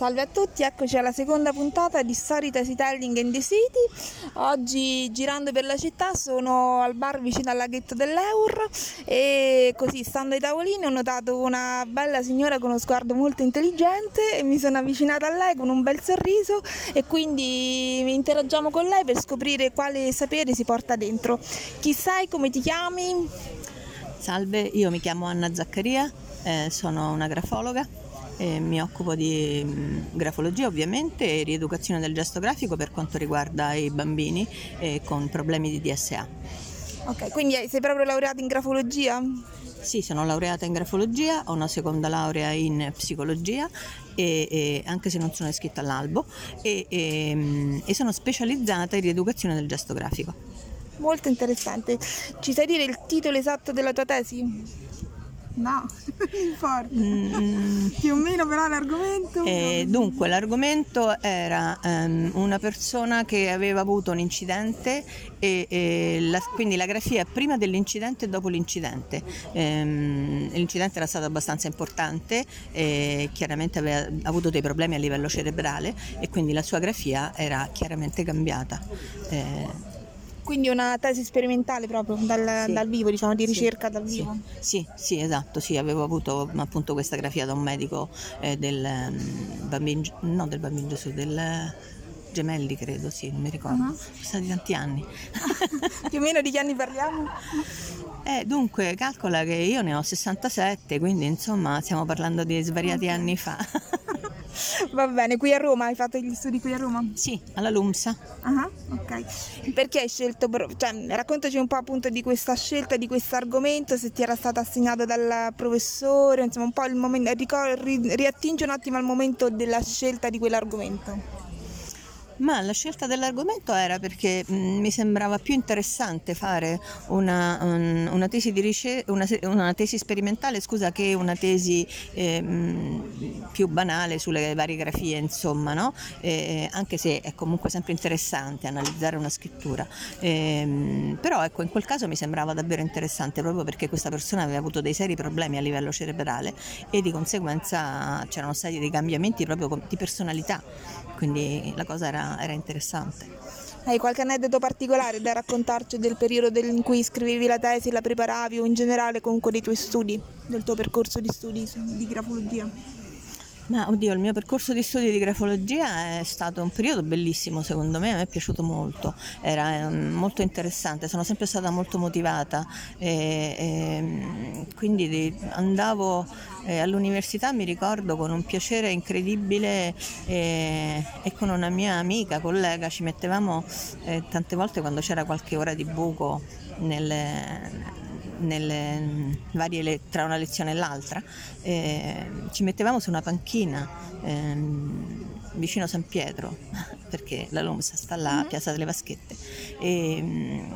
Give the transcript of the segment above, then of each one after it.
Salve a tutti, eccoci alla seconda puntata di Story Telling in the City. Oggi girando per la città sono al bar vicino al laghetto dell'Eur e così stando ai tavolini ho notato una bella signora con uno sguardo molto intelligente e mi sono avvicinata a lei con un bel sorriso e quindi interagiamo con lei per scoprire quale sapere si porta dentro. Chi sei, come ti chiami? Salve, io mi chiamo Anna Zaccaria, eh, sono una grafologa eh, mi occupo di mh, mm, grafologia ovviamente e rieducazione del gesto grafico per quanto riguarda i bambini eh, con problemi di DSA. Ok, quindi sei proprio laureata in grafologia? Sì, sono laureata in grafologia, ho una seconda laurea in psicologia, e, e, anche se non sono iscritta all'albo, e, mm, e sono specializzata in rieducazione del gesto grafico. Molto interessante. Ci sai dire il titolo esatto della tua tesi? No, forte. Mm, Più o meno però l'argomento. Eh, dunque, l'argomento era um, una persona che aveva avuto un incidente e, e la, quindi la grafia prima dell'incidente e dopo l'incidente. Um, l'incidente era stato abbastanza importante, chiaramente aveva avuto dei problemi a livello cerebrale e quindi la sua grafia era chiaramente cambiata. Eh, quindi una tesi sperimentale proprio dal, sì. dal vivo, diciamo, di ricerca sì. dal vivo. Sì. sì, esatto, sì, avevo avuto appunto questa grafia da un medico eh, del um, bambino, no del bambino Gesù, del Gemelli credo, sì, non mi ricordo, uh-huh. sono stati tanti anni. Più o meno di che anni parliamo? Eh, dunque, calcola che io ne ho 67, quindi insomma stiamo parlando di svariati okay. anni fa. Va bene, qui a Roma hai fatto gli studi qui a Roma? Sì, alla LUMSA. Uh-huh, ok. Perché hai scelto, cioè, raccontaci un po' appunto di questa scelta, di questo argomento, se ti era stato assegnato dal professore, insomma un po' il momento, riattingi un attimo al momento della scelta di quell'argomento. Ma la scelta dell'argomento era perché mh, mi sembrava più interessante fare una, un, una, tesi, ricerca, una, una tesi, sperimentale scusa, che una tesi eh, mh, più banale sulle varie grafie, insomma, no? eh, anche se è comunque sempre interessante analizzare una scrittura. Eh, però ecco, in quel caso mi sembrava davvero interessante proprio perché questa persona aveva avuto dei seri problemi a livello cerebrale e di conseguenza c'erano stati dei cambiamenti proprio di personalità quindi la cosa era, era interessante. Hai qualche aneddoto particolare da raccontarci del periodo in cui scrivevi la tesi, la preparavi o in generale comunque dei tuoi studi, del tuo percorso di studi di grafologia? Ma oddio, il mio percorso di studi di grafologia è stato un periodo bellissimo secondo me, me è piaciuto molto, era um, molto interessante, sono sempre stata molto motivata. E, e quindi di, andavo eh, all'università mi ricordo con un piacere incredibile e, e, con una mia amica, collega, ci mettevamo eh, tante volte quando c'era qualche ora di buco nelle nelle mm, varie le- tra una lezione e l'altra, eh, ci mettevamo su una panchina eh, vicino San Pietro, perché la LOMSA sta là, mm-hmm. Piazza delle Vaschette. E, mm,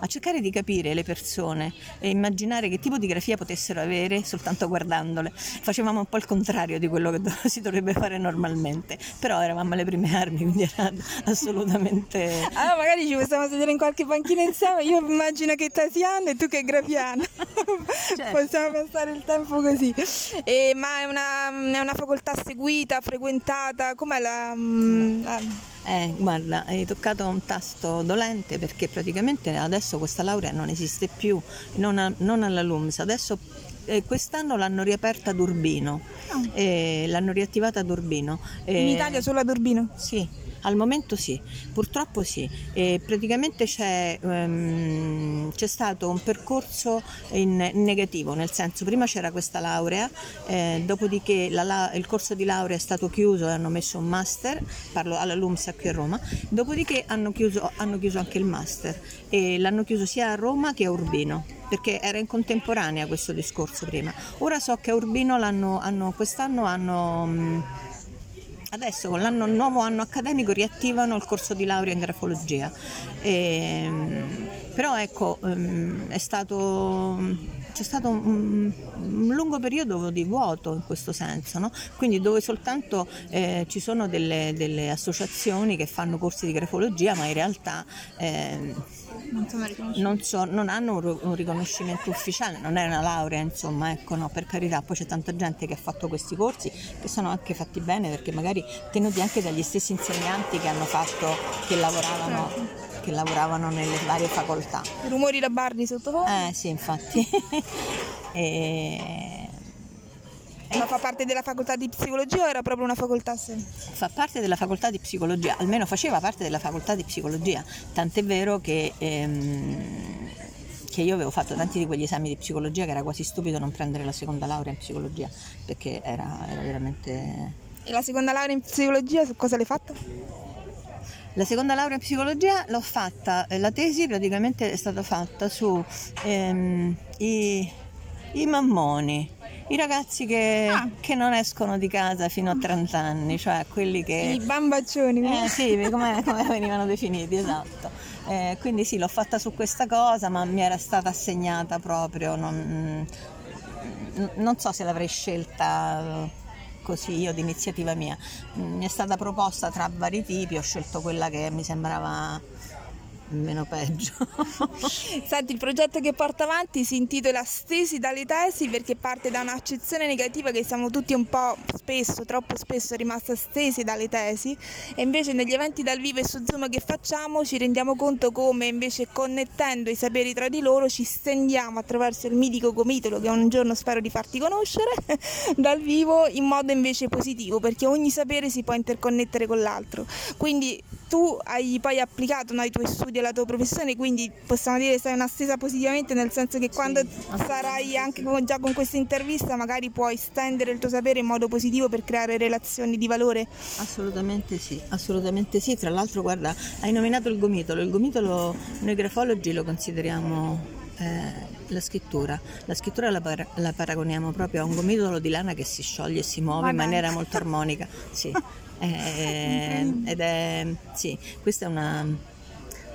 a cercare di capire le persone e immaginare che tipo di grafia potessero avere soltanto guardandole. Facevamo un po' il contrario di quello che si dovrebbe fare normalmente, però eravamo alle prime armi, quindi era assolutamente... Allora magari ci possiamo sedere in qualche panchina insieme, io immagino che tasiano e tu che grafiano, certo. possiamo passare il tempo così. E, ma è una, è una facoltà seguita, frequentata, com'è la... Mm, la eh, guarda, hai toccato un tasto dolente perché praticamente adesso questa laurea non esiste più, non, a, non alla LUMS, adesso eh, quest'anno l'hanno riaperta ad Urbino, oh. eh, l'hanno riattivata ad Urbino. In Italia solo ad Urbino? Sì, al momento sì, purtroppo sì. E praticamente c'è, um, c'è, stato un percorso in negativo, nel senso prima c'era questa laurea, eh, dopodiché la, il corso di laurea è stato chiuso e hanno messo un master, parlo alla LUMSA qui a Roma, dopodiché hanno chiuso, hanno chiuso anche il master e l'hanno chiuso sia a Roma che a Urbino perché era in contemporanea questo discorso prima. Ora so che a Urbino hanno, quest'anno hanno Adesso con l'anno, nuovo anno accademico riattivano il corso di laurea in grafologia, e, ehm, però ecco ehm, stato, c'è stato un, un, lungo periodo di vuoto in questo senso, no? quindi dove soltanto eh, ci sono delle, delle, associazioni che fanno corsi di grafologia ma in realtà... Eh, Non non, so- non hanno un, un riconoscimento ufficiale, non è una laurea, insomma, ecco, no, per carità, poi c'è tanta gente che ha fatto questi corsi che sono anche fatti bene perché magari tenuti anche dagli stessi insegnanti che hanno fatto, che lavoravano, che lavoravano nelle varie facoltà. Rumori da bar di sottofondo. Eh sì, infatti. E- Ma fa parte della facoltà di psicologia o era proprio una facoltà a sé? fa parte della facoltà di psicologia, almeno faceva parte della facoltà di psicologia, tant'è vero che, ehm, che io avevo fatto tanti di quegli esami di psicologia che era quasi stupido non prendere la seconda laurea in psicologia perché era, era veramente... E la seconda laurea in psicologia su cosa l'hai fatta? La seconda laurea in psicologia l'ho fatta, eh, la tesi praticamente è stata fatta su ehm, i, i mammoni, i ragazzi che, Ah. che non escono di casa fino a 30 anni, cioè quelli che... I bambaccioni. Eh sì, come, come venivano definiti, esatto. Eh, quindi sì, l'ho fatta su questa cosa, ma mi era stata assegnata proprio, non, non so se l'avrei scelta eh, così io d'iniziativa mia. Mi è stata proposta tra vari tipi, ho scelto quella che mi sembrava meno peggio. Senti, il progetto che porta avanti si intitola Stesi dalle tesi perché parte da un'accezione negativa che siamo tutti un po' spesso, troppo spesso rimasti stesi dalle tesi e invece negli eventi dal vivo e su Zoom che facciamo ci rendiamo conto come invece connettendo i saperi tra di loro ci stendiamo attraverso il mitico gomitolo che un giorno spero di farti conoscere dal vivo in modo invece positivo perché ogni sapere si può interconnettere con l'altro. Quindi tu hai poi applicato no, i tuoi studi alla tua professione, quindi possiamo dire che sei una stesa positivamente, nel senso che quando sarai anche con- già con questa intervista magari puoi stendere il tuo sapere in modo positivo per creare relazioni di valore. Assolutamente sì, assolutamente sì. Tra l'altro, guarda, hai nominato il gomitolo. Il gomitolo noi grafologi lo consideriamo eh, la scrittura. La scrittura la, par- la paragoniamo proprio a un gomitolo di lana che si scioglie e si muove Ma in maniera molto armonica. Sì. Eh, ed è sì, questa è una,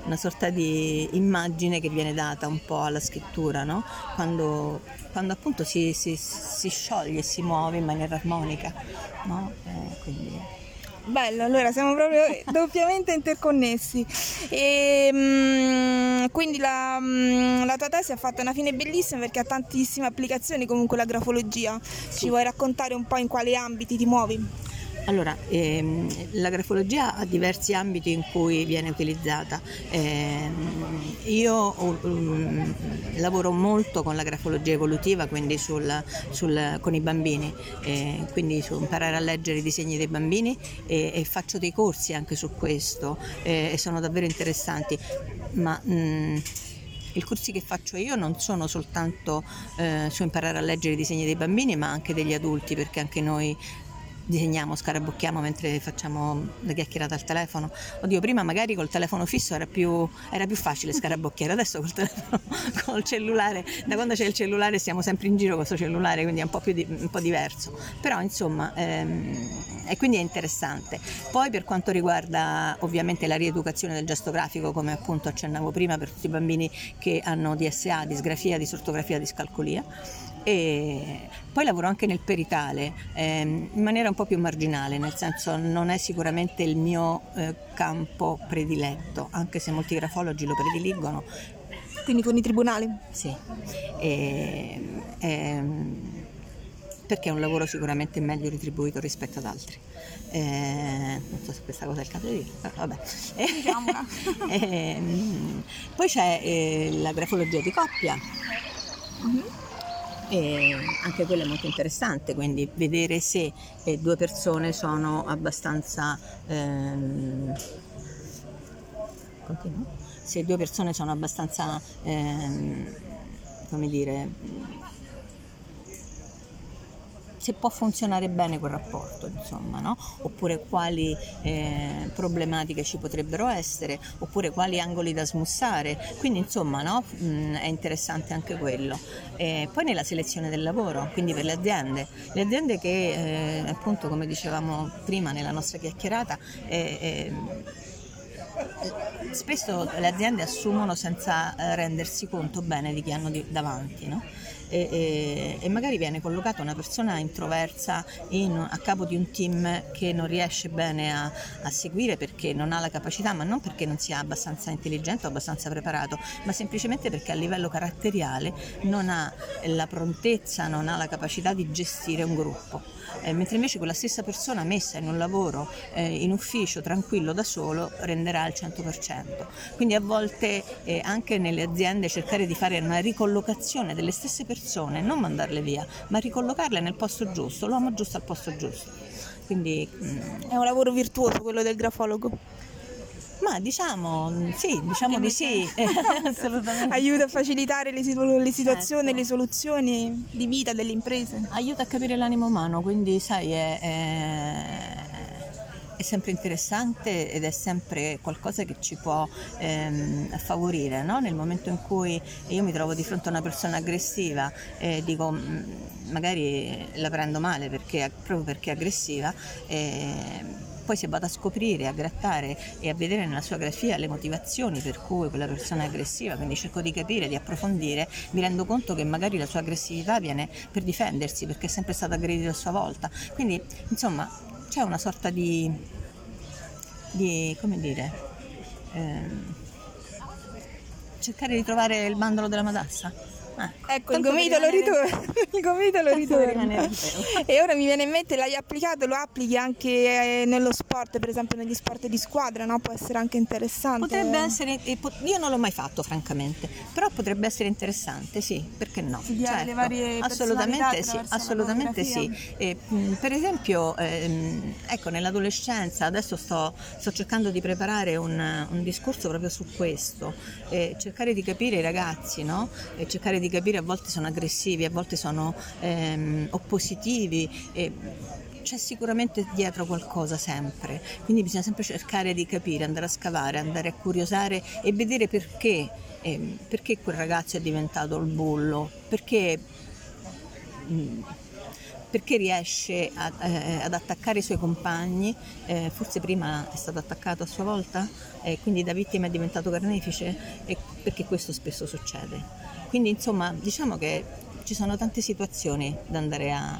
una sorta di immagine che viene data un po' alla scrittura, no? Quando, quando appunto si, si- si scioglie e si muove in maniera armonica, no? Eh, quindi- Bello, allora siamo proprio doppiamente interconnessi. E, mm, quindi la, mm, la tua tesi ha fatto una fine bellissima perché ha tantissime applicazioni comunque la grafologia. Ci vuoi raccontare un po' in quali ambiti ti muovi? Allora, ehm, la grafologia ha diversi ambiti in cui viene utilizzata. Ehm, io um, lavoro molto con la grafologia evolutiva, quindi sul- sul- con i bambini, eh, quindi su imparare a leggere i disegni dei bambini e, e faccio dei corsi anche su questo eh, e sono davvero interessanti. Ma, mm, i corsi che faccio io non sono soltanto eh, su imparare a leggere i disegni dei bambini, ma anche degli adulti, perché anche noi disegniamo, scarabocchiamo mentre facciamo la chiacchierata al telefono. Oddio, prima magari col telefono fisso era più, era più facile scarabocchiare, adesso col telefono, col cellulare, da quando c'è il cellulare stiamo sempre in giro con questo cellulare, quindi è un po' più di- un po' diverso. Però insomma, ehm, e quindi è interessante. Poi per quanto riguarda ovviamente la rieducazione del gesto grafico, come appunto accennavo prima, per tutti i bambini che hanno DSA, disgrafia, disortografia, discalcolia. E poi lavoro anche nel peritale ehm, in maniera un po' più marginale, nel senso non è sicuramente il mio eh, campo prediletto, anche se molti grafologi lo prediligono, Quindi con i tribunali? sì. E, ehm, perché è un lavoro sicuramente meglio retribuito rispetto ad altri. Eh, non so se questa cosa è il caso di dirlo, però vabbè. Ehm, poi c'è eh, la grafologia di coppia. E anche quella è molto interessante, quindi vedere se eh, due persone sono abbastanza ehm, se due persone sono abbastanza ehm, come dire se può funzionare bene quel rapporto, insomma, no? oppure quali eh, problematiche ci potrebbero essere, oppure quali angoli da smussare. Quindi, insomma, no? Mm, è interessante anche quello. E poi nella selezione del lavoro, quindi per le aziende, le aziende che, eh, appunto, come dicevamo prima nella nostra chiacchierata, eh, eh, spesso le aziende assumono senza eh, rendersi conto bene di chi hanno davanti, no? E, e, e magari viene collocata una persona introversa in, a capo di un team che non riesce bene a, a, seguire perché non ha la capacità, ma non perché non sia abbastanza intelligente o abbastanza preparato, ma semplicemente perché a livello caratteriale non ha la prontezza, non ha la capacità di gestire un gruppo eh, mentre invece quella stessa persona messa in un lavoro eh, in ufficio tranquillo da solo renderà il 100%. Quindi a volte eh, anche nelle aziende cercare di fare una ricollocazione delle stesse persone, non mandarle via, ma ricollocarle nel posto giusto, l'uomo giusto al posto giusto. Quindi, mm, È un lavoro virtuoso quello del grafologo. Ma diciamo sì, diciamo di sì, assolutamente. Aiuta a facilitare le, situ- le situazioni, certo. le soluzioni di vita delle imprese. Aiuta a capire l'animo umano, quindi sai, è, è, è sempre interessante ed è sempre qualcosa che ci può ehm, favorire, no? nel momento in cui io mi trovo di fronte a una persona aggressiva e dico mm, magari la prendo male perché, proprio perché è aggressiva. Eh, poi se vado a scoprire, a grattare e a vedere nella sua grafia le motivazioni per cui quella persona è aggressiva, quindi cerco di capire, di approfondire, mi rendo conto che magari la sua aggressività viene per difendersi perché è sempre stata aggredita a sua volta. Quindi insomma c'è una sorta di, di come dire, ehm, cercare di trovare il bandolo della matassa. Ah, ecco, il gomitolo ritorna. il gomitolo ritorna. e ora mi viene in mente, l'hai applicato, lo applichi anche eh, nello sport, per esempio negli sport di squadra, no? Può essere anche interessante. Potrebbe essere, io non l'ho mai fatto francamente, però potrebbe essere interessante, sì, perché no? Certo. le varie assolutamente sì, assolutamente sì. E, per esempio, ehm, ecco, nell'adolescenza, adesso sto, sto cercando di preparare un, un, discorso proprio su questo, eh, cercare di capire i ragazzi, no? E cercare di capire a volte sono aggressivi, a volte sono ehm, oppositivi. E, c'è sicuramente dietro qualcosa sempre, quindi bisogna sempre cercare di capire, andare a scavare, andare a curiosare e vedere perché, eh, perché quel ragazzo è diventato il bullo, perché, mh, perché riesce a, eh, ad attaccare i suoi compagni, eh, forse prima è stato attaccato a sua volta, quindi da vittima è diventato carnefice perché questo spesso succede. Quindi insomma diciamo che ci sono tante situazioni da andare a,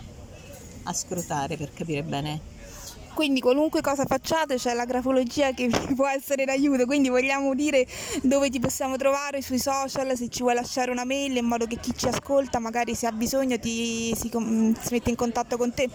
a scrutare per capire bene quindi qualunque cosa facciate c'è la grafologia che vi può essere d'aiuto, quindi vogliamo dire dove ti possiamo trovare sui social, se ci vuoi lasciare una mail in modo che chi ci ascolta magari se ha bisogno ti, si, si mette in contatto con te.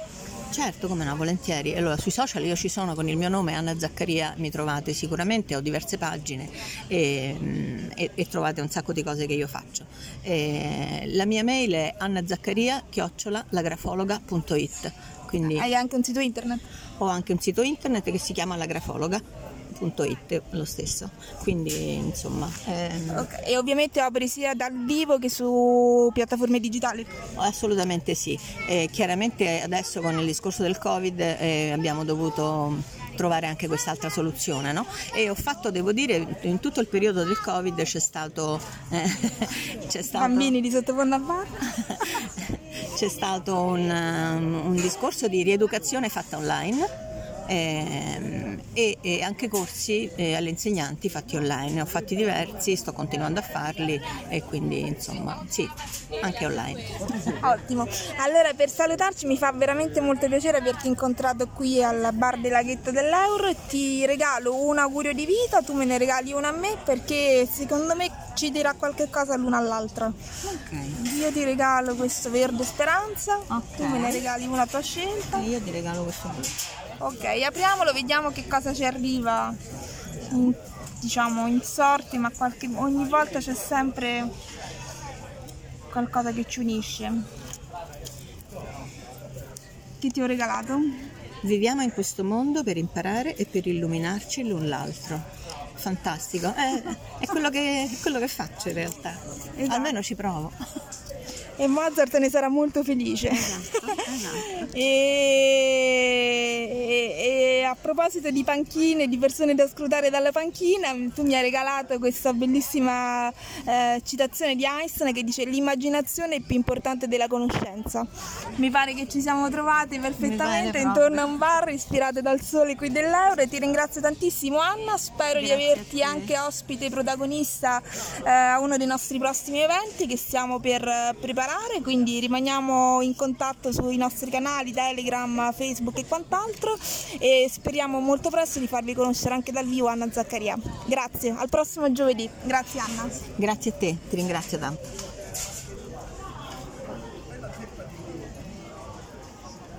Certo, come no, volentieri. Allora, sui social io ci sono con il mio nome, Anna Zaccaria, mi trovate sicuramente, ho diverse pagine e, mm, e, e trovate un sacco di cose che io faccio. E la mia mail è annazaccaria-lagrafologa.it. Quindi Hai anche un sito internet? Ho anche un sito internet che si chiama La Grafologa www.it lo stesso quindi insomma ehm... okay. e ovviamente operi sia dal vivo che su piattaforme digitali assolutamente sì eh, chiaramente adesso con il discorso del covid eh, abbiamo dovuto trovare anche quest'altra soluzione no? e ho fatto devo dire in tutto il periodo del covid c'è stato, eh, c'è stato bambini di sottofondo a bar c'è stato un, un discorso di rieducazione fatta online eh, e, e, anche corsi eh, alle insegnanti fatti online, ne ho fatti diversi, sto continuando a farli e quindi insomma sì, anche online. Ottimo, allora per salutarci mi fa veramente molto piacere averti incontrato qui al bar del laghetto dell'Euro, ti regalo un augurio di vita, tu me ne regali uno a me perché secondo me ci dirà qualche cosa l'una all'altra. Okay. Io ti regalo questo verde speranza, okay. tu me ne regali una tua scelta. E io ti regalo questo blu. Ok, apriamolo, vediamo che cosa ci arriva. In, diciamo in sorti, ma qualche, ogni volta c'è sempre qualcosa che ci unisce. Che ti ho regalato? Viviamo in questo mondo per imparare e per illuminarci l'un l'altro. Fantastico, è, è, quello, che, è quello, che, faccio in realtà. Esatto. Almeno ci provo e Mozart ne sarà molto felice. Esatto, esatto. e, e, e proposito di panchine, di persone da scrutare dalla panchina, tu mi hai regalato questa bellissima eh, citazione di Einstein che dice l'immaginazione è più importante della conoscenza. Mi pare che ci siamo trovate perfettamente intorno a un bar ispirate dal sole qui dell'Euro. E ti ringrazio tantissimo Anna, spero Grazie di averti anche ospite protagonista eh, a uno dei nostri prossimi eventi che stiamo per eh, preparare, quindi rimaniamo in contatto sui nostri canali Telegram, Facebook e quant'altro speriamo molto presto di farvi conoscere anche dal vivo Anna Zaccaria. Grazie, al prossimo giovedì. Grazie Anna. Grazie a te, ti ringrazio tanto.